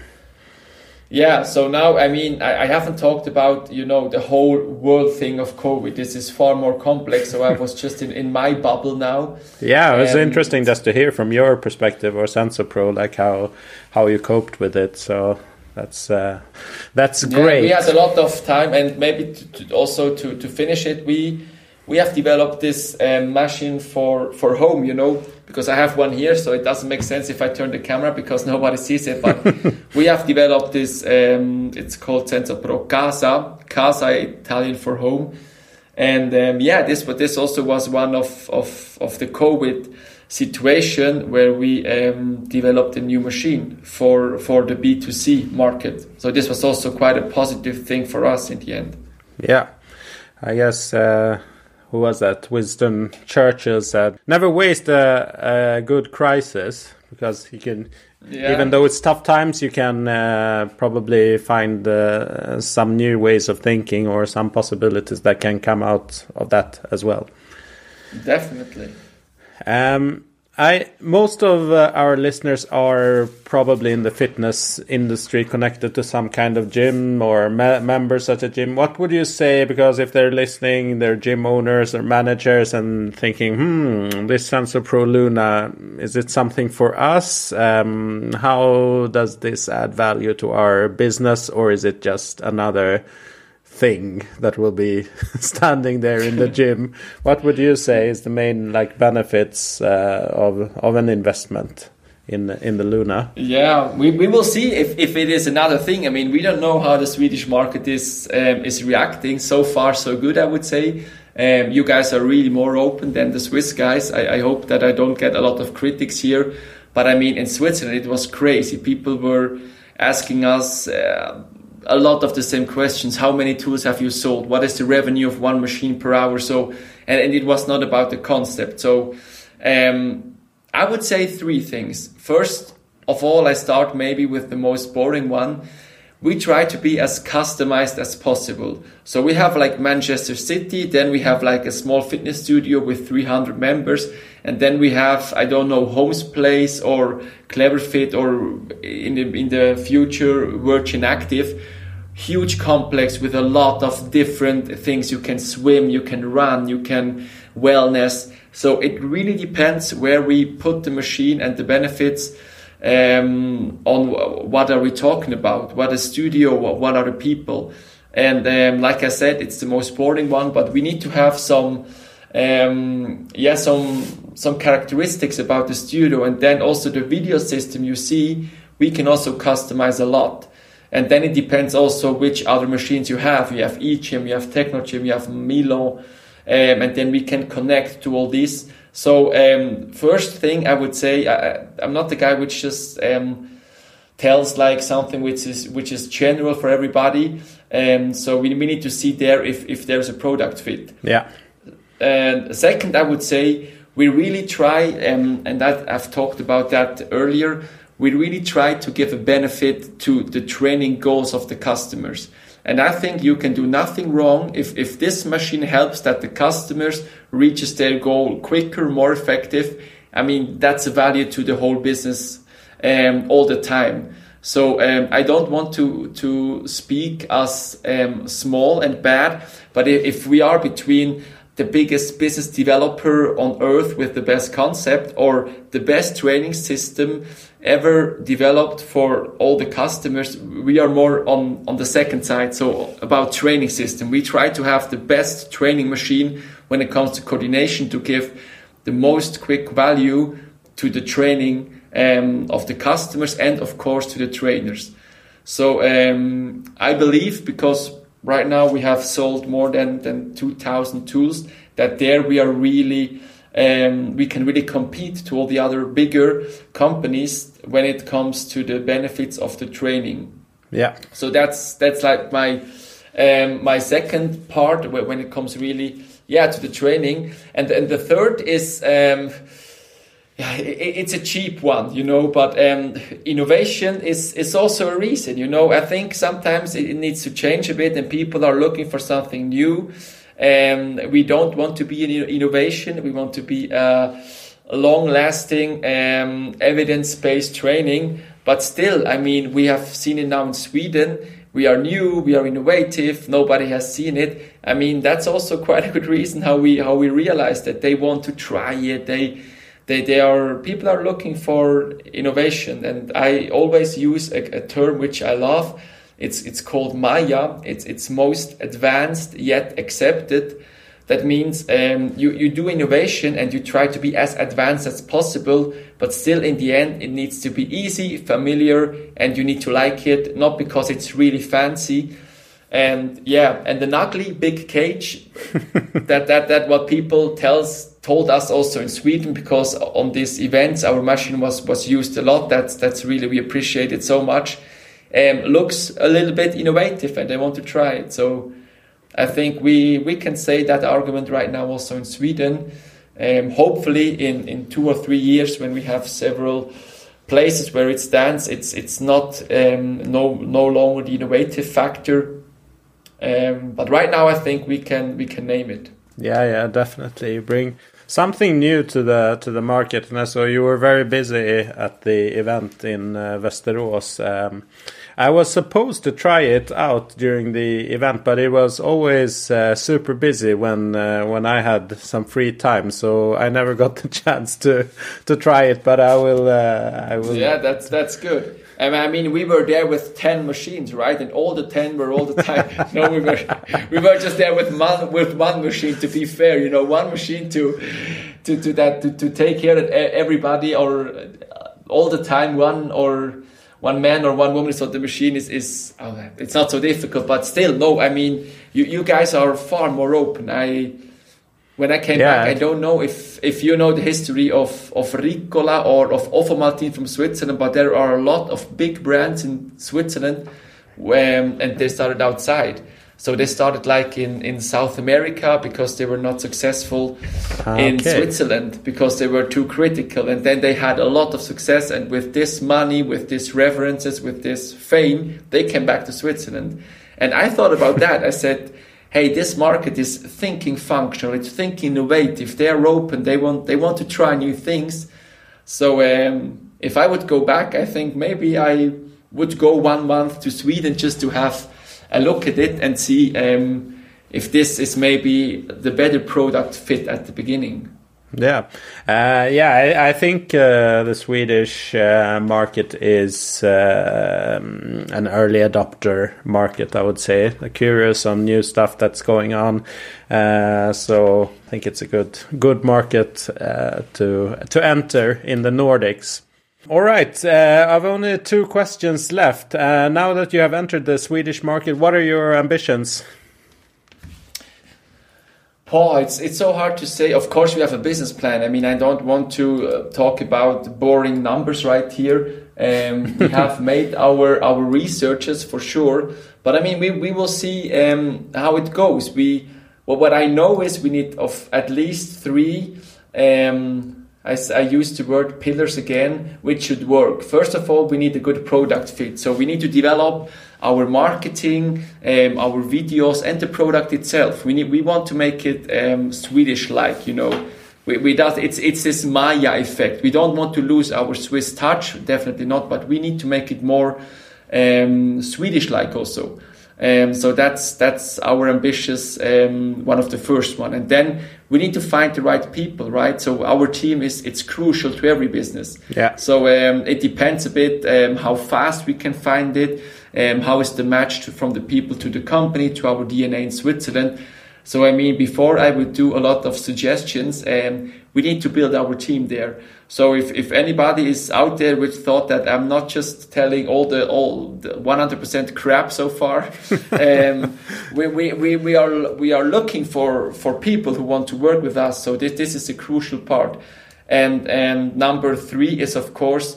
Yeah, so now I mean I, I, haven't talked about you know the whole world thing of COVID. This is far more complex. So I [laughs] was just in, in my bubble now. Yeah, it was um, interesting just to hear from your perspective or SensoPro, like how how you coped with it. So that's uh, that's yeah, great. We had a lot of time, and maybe to, to also to to finish it, we we have developed this um, machine for for home you know because i have one here so it doesn't make sense if i turn the camera because [laughs] nobody sees it but [laughs] we have developed this um, it's called SensoPro casa casa italian for home. And um, yeah this but this also was one of of of the covid situation where we um, developed a new machine for for the b2c market. So this was also quite a positive thing for us in the end. Yeah. I guess uh who was that? Winston Churchill said, "Never waste a, a good crisis because you can." Yeah. Even though it's tough times, you can uh, probably find uh, some new ways of thinking or some possibilities that can come out of that as well. Definitely. Um, I most of uh, our listeners are probably in the fitness industry, connected to some kind of gym or me members at a gym. What would you say? Because if they're listening, they're gym owners or managers and thinking, "Hmm, this SensoPro Luna is it something for us? Um, how does this add value to our business, or is it just another?" Thing that will be [laughs] standing there in the gym. What would you say is the main like benefits uh, of of an investment? in in the Luna. Yeah, we, we will see if, if it is another thing. I mean, we don't know how the Swedish market is um, is reacting. So far, so good, I would say. Um, you guys are really more open than the Swiss guys. I, I hope that I don't get a lot of critics here. But I mean, in Switzerland, it was crazy. People were asking us. Uh, a lot of the same questions. How many tools have you sold? What is the revenue of one machine per hour? So, and, and it was not about the concept. So, um, I would say three things. First of all, I start maybe with the most boring one. We try to be as customized as possible. So we have like Manchester City, then we have like a small fitness studio with 300 members, and then we have I don't know Holmes Place or Clever Fit or in the in the future Virgin Active, huge complex with a lot of different things. You can swim, you can run, you can wellness. So it really depends where we put the machine and the benefits um, on what are we talking about, what is studio, what, what are the people. And um, like I said, it's the most boring one, but we need to have some, um, yeah, some some characteristics about the studio, and then also the video system. You see, we can also customize a lot, and then it depends also which other machines you have. You have eGym, you have Technogym, you have Milon, um, and then we can connect to all these. So um, first thing I would say, I, am not the guy which just um, tells like something which is which is general for everybody. Um, so we, we need to see there if if there's a product fit. Yeah. And second, I would say we really try, um, and that I've talked about that earlier. We really try to give a benefit to the training goals of the customers. And I think you can do nothing wrong if, if this machine helps that the customers reaches their goal quicker, more effective. I mean, that's a value to the whole business um, all the time. So um, I don't want to to speak as um, small and bad, but if, if we are between the biggest business developer on earth with the best concept or the best training system ever developed for all the customers. We are more on on the second side so about training system. We try to have the best training machine when it comes to coordination to give the most quick value to the training um, of the customers and of course to the trainers. So um, i believe because right now we have sold more than, than 2000 tools that there we are really um, we can really compete to all the other bigger companies when it comes to the benefits of the training. Yeah. So that's that's like my um, my second part when it comes really yeah to the training. And and the third is um, yeah, it's a cheap one, you know, but um, innovation is, is also a reason, you know. I think sometimes it needs to change a bit and people are looking for something new. Um, we don't want to be an innovation, we want to be a long lasting, um, evidence based training. But still, I mean, we have seen it now in Sweden. We are new, we are innovative, nobody has seen it. I mean, that's also [laughs] quite a good reason how we how we realize that they want to try it. They they, they are people are looking for innovation and i always use a, a, term which i love. It's it's called maya. It's it's most advanced yet accepted. That means um, you, you do innovation and you try to be as advanced as possible but still in the end it needs to be easy familiar and you need to like it not because it's really fancy and yeah and the ugly big cage [laughs] that that that what people tells told us also in Sweden because on these events our machine was was used a lot. That's that's really we appreciate it so much. Um, looks a little bit innovative and they want to try it. So I think we we can say that argument right now also in Sweden. Um, hopefully in in two or three years when we have several places where it stands it's it's not um, no no longer the innovative factor um, but right now, I think we can we can name it. Yeah, yeah, definitely bring something new to the to the market. And so you were very busy at the event in uh, Västerås. Um, I was supposed to try it out during the event, but it was always uh, super busy when uh, when I had some free time, so I never got [laughs] the chance to to try it. But I will. Uh, I will. Yeah, that's that's good. I mean, we were there with ten machines, right? And all the ten were all the time. [laughs] no, we were we were just there with one with one machine. To be fair, you know, one machine to to to that to, to take care of everybody or uh, all the time one or one man or one woman. So the machine is is oh, it's not so difficult, but still, no. I mean, you you guys are far more open. I when I came yeah. back, I don't know if, if you know the history of, of Ricola or of Ovomaltine from Switzerland, but there are a lot of big brands in Switzerland when, and they started outside. So they started like in, in South America because they were not successful in Switzerland because they were too critical. And then they had a lot of success. And with this money, with these references, with this fame, they came back to Switzerland. And I thought about that. I said, hey, this market is thinking functional. It's thinking innovative. They're open. They want, they want to try new things. So um, if I would go back, I think maybe I would go one month to Sweden just to have a look at it and see um, if this is maybe the better product fit at the beginning. Yeah, uh, yeah. I, I think uh, the Swedish uh, market is um, an early adopter market. I would say, curious on new stuff that's going on. Uh, so I think it's a good good market uh, to to enter in the Nordics. All right, uh, I've only two questions left. Now that you have entered the Swedish market, what are your ambitions? Paul, it's it's so hard to say. Of course, we have a business plan. I mean, I don't want to uh, talk about boring numbers right here. Um, we [laughs] have made our our researches for sure, but I mean, we, we will see um, how it goes. We well, what I know is we need of at least three. Um, I, I use the word pillars again, which should work. First of all, we need a good product fit. So we need to develop our marketing, um, our videos, and the product itself. We need, we want to make it um, Swedish-like, you know. We, we does, it's, it's this Maya effect. We don't want to lose our Swiss touch, definitely not, but we need to make it more um, Swedish-like also. Um, so that's that's our ambitious um, one of the first one, and then we need to find the right people, right? So our team is it's crucial to every business. Yeah. So um, it depends a bit um, how fast we can find it, um, how is the match to, from the people to the company to our DNA in Switzerland. So I mean, before I would do a lot of suggestions, um, we need to build our team there. So if, if anybody is out there which thought that I'm not just telling all the all the 100% crap so far, [laughs] um, we, we, we, we are we are looking for for people who want to work with us. So this this is a crucial part. And and number three is of course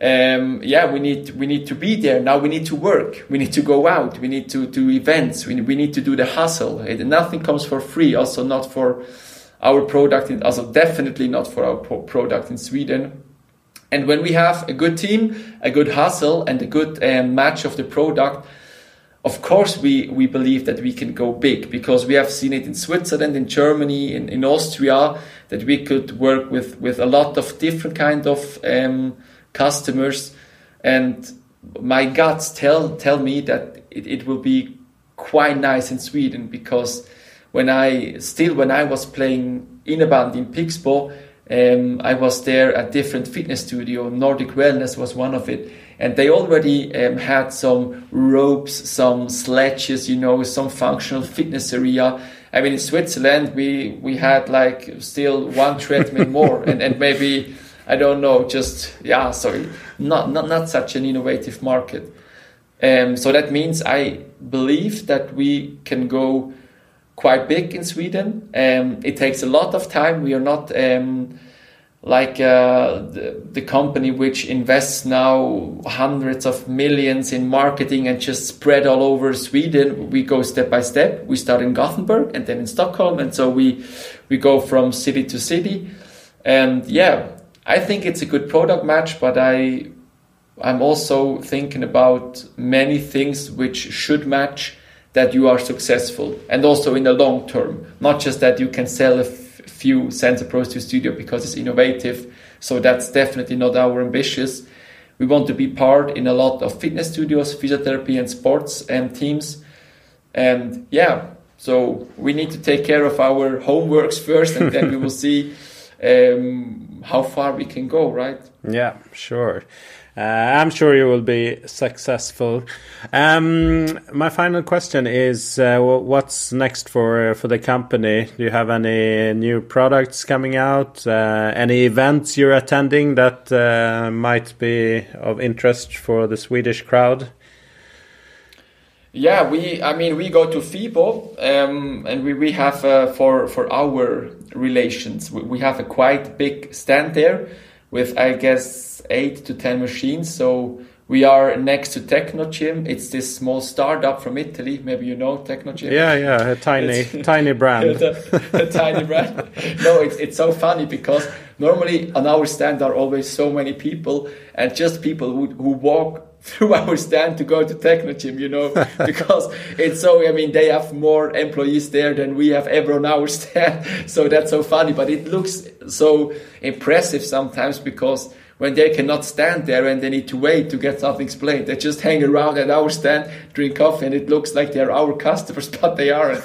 um, yeah, we need we need to be there. Now we need to work. We need to go out. We need to do events. We, we need to do the hustle. It, nothing comes for free. Also, not for our product. In, also, definitely not for our pro- product in Sweden. And when we have a good team, a good hustle, and a good um, match of the product, of course we, we believe that we can go big because we have seen it in Switzerland, in Germany, in, in Austria, that we could work with, with a lot of different kind of um, customers. And my guts tell tell me that it, it will be quite nice in Sweden because when I still when I was playing Innebandy in Pixbo, um, I was there at different fitness studio. Nordic Wellness was one of it, and they already um, had some ropes, some sledges, you know, some functional fitness area. I mean, in Switzerland, we we had like still one treadmill [laughs] more, and and maybe I don't know, just yeah, sorry, not not not such an innovative market. Um, so that means I believe that we can go quite big in Sweden. Um, it takes a lot of time. We are not um, like uh, the, the company which invests now hundreds of millions in marketing and just spread all over Sweden. We go step by step. We start in Gothenburg and then in Stockholm, and so we we go from city to city. And yeah, I think it's a good product match, but I I'm also thinking about many things which should match that you are successful and also in the long term, not just that you can sell a few SensoPros to studio because it's innovative. So that's definitely not our ambitious. We want to be part in a lot of fitness studios, physiotherapy and sports and teams. And yeah, so we need to take care of our homeworks [laughs] first and then we will see um, how far we can go, right? Yeah, sure. Uh, I'm sure you will be successful. Um, my final question is, uh, what's next for for the company? Do you have any new products coming out? Uh, any events you're attending that uh, might be of interest for the Swedish crowd? Yeah, we. I mean, we go to FIBO, um, and we we have uh, for for our relations. We, we have a quite big stand there, with I guess eight to ten machines. So We are next to Technogym. It's this small startup from Italy. Maybe you know Technogym. Yeah, yeah, a tiny, [laughs] tiny brand. [laughs] a, a tiny brand. [laughs] No, it's it's so funny because normally on our stand are always so many people, and just people who who walk [laughs] through our stand to go to Technogym, you know, [laughs] because it's so, I mean, they have more employees there than we have ever on our [laughs] stand. So that's so funny, but it looks so impressive sometimes because when they cannot stand there and they need to wait to get something explained. They just hang around at our stand, drink coffee, and it looks like they're our customers, but they aren't.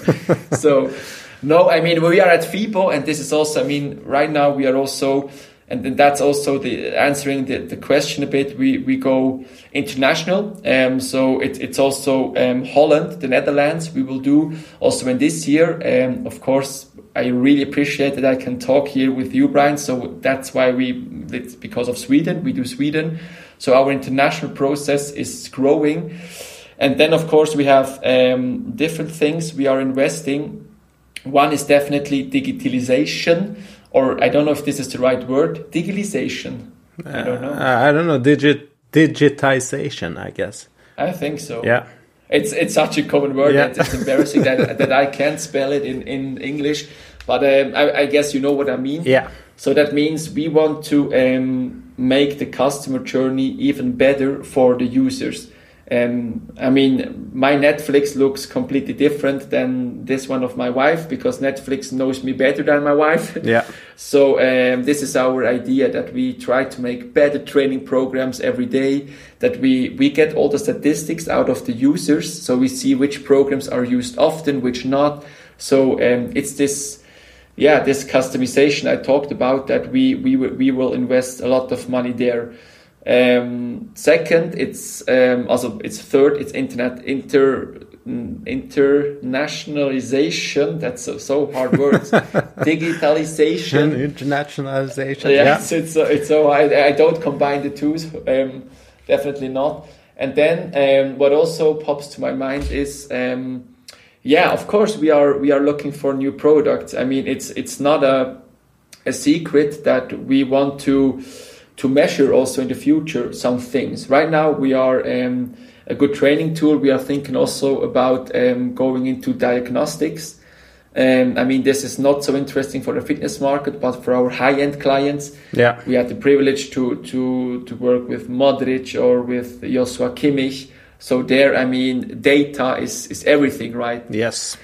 so, no, I mean, we are at FIBO, and this is also, I mean, right now we are also, and then that's also the answering the, the question a bit. We, we go international. Um, so it, it's also um, Holland, the Netherlands. We will do also in this year. Um, of course, I really appreciate that I can talk here with you, Brian. So that's why we, it's because of Sweden, we do Sweden. So our international process is growing. And then, of course, we have um, different things we are investing. One is definitely digitalization, or I don't know if this is the right word, digitalization. I don't know. Uh, I don't know. Digit digitization, I guess. I think so. Yeah. It's it's such a common word yeah. that it's embarrassing that, that I can't spell it in, in English. But um, I, I, guess you know what I mean. Yeah. So that means we want to um, make the customer journey even better for the users. Um, I mean, my Netflix looks completely different than this one of my wife because Netflix knows me better than my wife. Yeah. [laughs] so um, this is our idea that we try to make better training programs every day. That we we get all the statistics out of the users, so we see which programs are used often, which not. So um, it's this yeah, this customization I talked about that we we we will invest a lot of money there. Um, second, it's um, also it's third, it's internet inter internationalization. That's so, so hard words. [laughs] Digitalization, [laughs] internationalization. Yeah, yeah. It's, it's, it's so I, I don't combine the two. Um, definitely not. And then um, what also pops to my mind is um, yeah, of course we are we are looking for new products. I mean, it's it's not a a secret that we want to to measure also in the future some things. Right now we are um, a good training tool. We are thinking also about um, going into diagnostics. Um, I mean, this is not so interesting for the fitness market, but for our high-end clients, yeah, we had the privilege to to to work with Modric or with Joshua Kimmich so there, I mean, data is, is everything, right? Yes.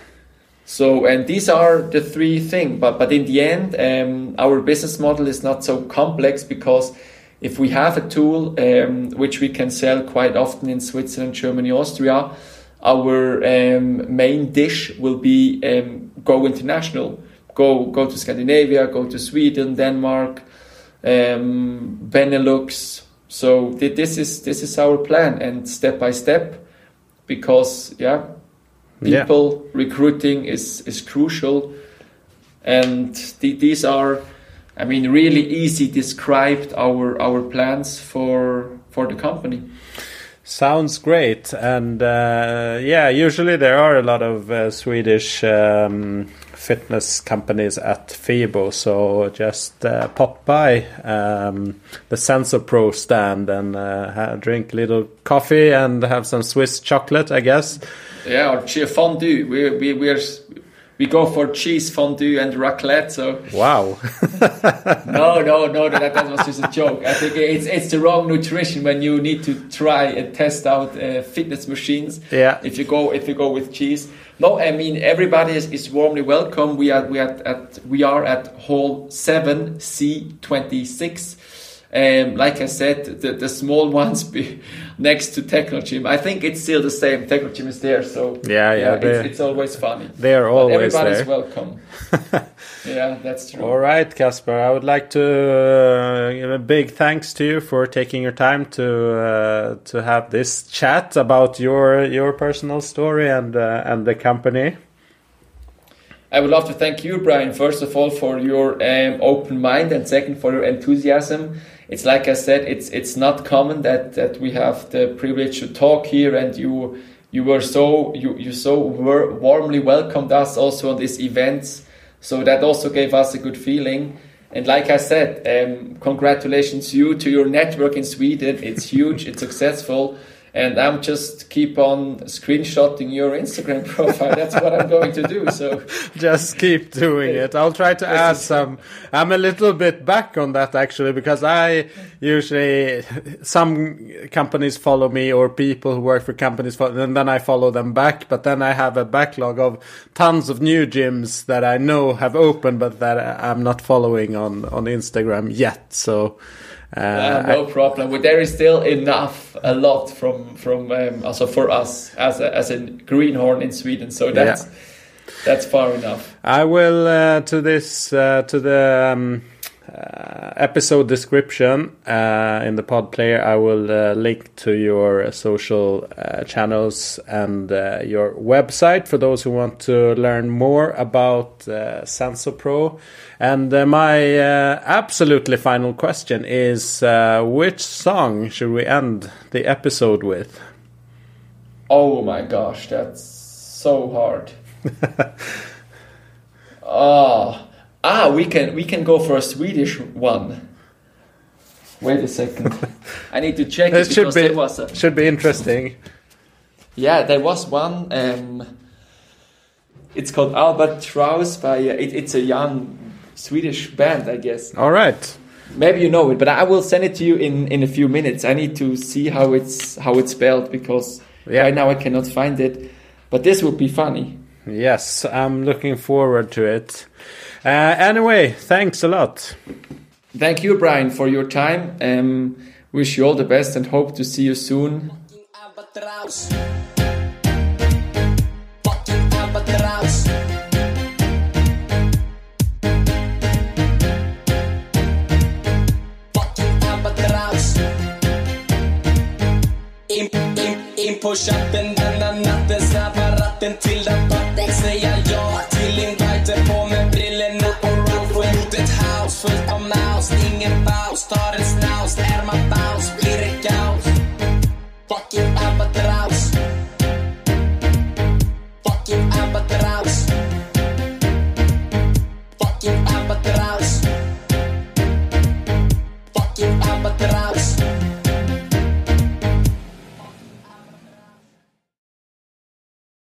So, and these are the three things. But, but in the end, um, our business model is not so complex because if we have a tool um, which we can sell quite often in Switzerland, Germany, Austria, our um, main dish will be um, go international. Go go to Scandinavia, go to Sweden, Denmark, um, Benelux, so this is this is our plan, and step by step, because yeah, people yeah. recruiting is is crucial, and th these are, I mean, really easy described our our plans for for the company. Sounds great, and uh, yeah, usually there are a lot of uh, Swedish um, fitness companies at FIBO. So just uh, pop by um, the SensoPro stand and uh, have, drink a little coffee and have some Swiss chocolate, I guess. Yeah, or fondue. We we we're we go for cheese fondue and raclette. So wow. [laughs] no, no, no, that, that was just a joke. I think it's it's the wrong nutrition when you need to try and test out uh, fitness machines. Yeah. If you go if you go with cheese. No, I mean everybody is, is warmly welcome. We are we are at we are at hall seven C twenty six. Um, like I said, the, the small [laughs] ones be next to Technogym. I think it's still the same. Technogym is there, so yeah, yeah, yeah it's, it's, always funny. They are always but everybody's there. welcome. [laughs] yeah, that's true. All right, Kasper. I would like to uh, give a big thanks to you for taking your time to uh, to have this chat about your your personal story and uh, and the company. I would love to thank you, Brian, first of all, for your um, open mind, and second, for your enthusiasm it's like I said, it's it's not common that that we have the privilege to talk here, and you you were so you you so were warmly welcomed us also on these events. So that also gave us a good feeling. And like I said, um, congratulations you to your network in Sweden. It's huge. it's successful and I'm just keep on screenshotting your Instagram [laughs] profile. That's what I'm going to do. So [laughs] just keep doing it. I'll try to add some. I'm a little bit back on that actually because I usually some companies follow me or people who work for companies follow, and then I follow them back. But then I have a backlog of tons of new gyms that I know have opened, but that I'm not following on on Instagram yet. So. Uh, uh, no problem. But there is still enough, a lot from from um, also for us as a, as a greenhorn in Sweden. So that's yeah. that's far enough. I will uh, to this uh, to the. Um, uh, episode description uh, in the pod player i will uh, link to your social uh, channels and uh, your website for those who want to learn more about uh, SensoPro and my absolutely final question is which song should we end the episode with? Oh my gosh that's so hard. Oh [laughs] Ah, we can we can go for a Swedish one. Wait a second. [laughs] I need to check it, it should be, was a, should be interesting. Yeah, there was one. Um, it's called Albert Albatross by uh, it, it's a young Swedish band, I guess. All right. Maybe you know it, but I will send it to you in, in a few minutes. I need to see how it's how it's spelled because yeah. right now I cannot find it. But this would be funny. Yes, I'm looking forward to it. Uh, anyway, thanks a lot. Thank you, Brian, for your time. Um, wish you all the best and hope to see you soon. På chatten denna natten, snabba ratten till den patten, säga ja till inviter på med brillorna och roll. Få ut ett house fullt av mouse Ingen paus, tar en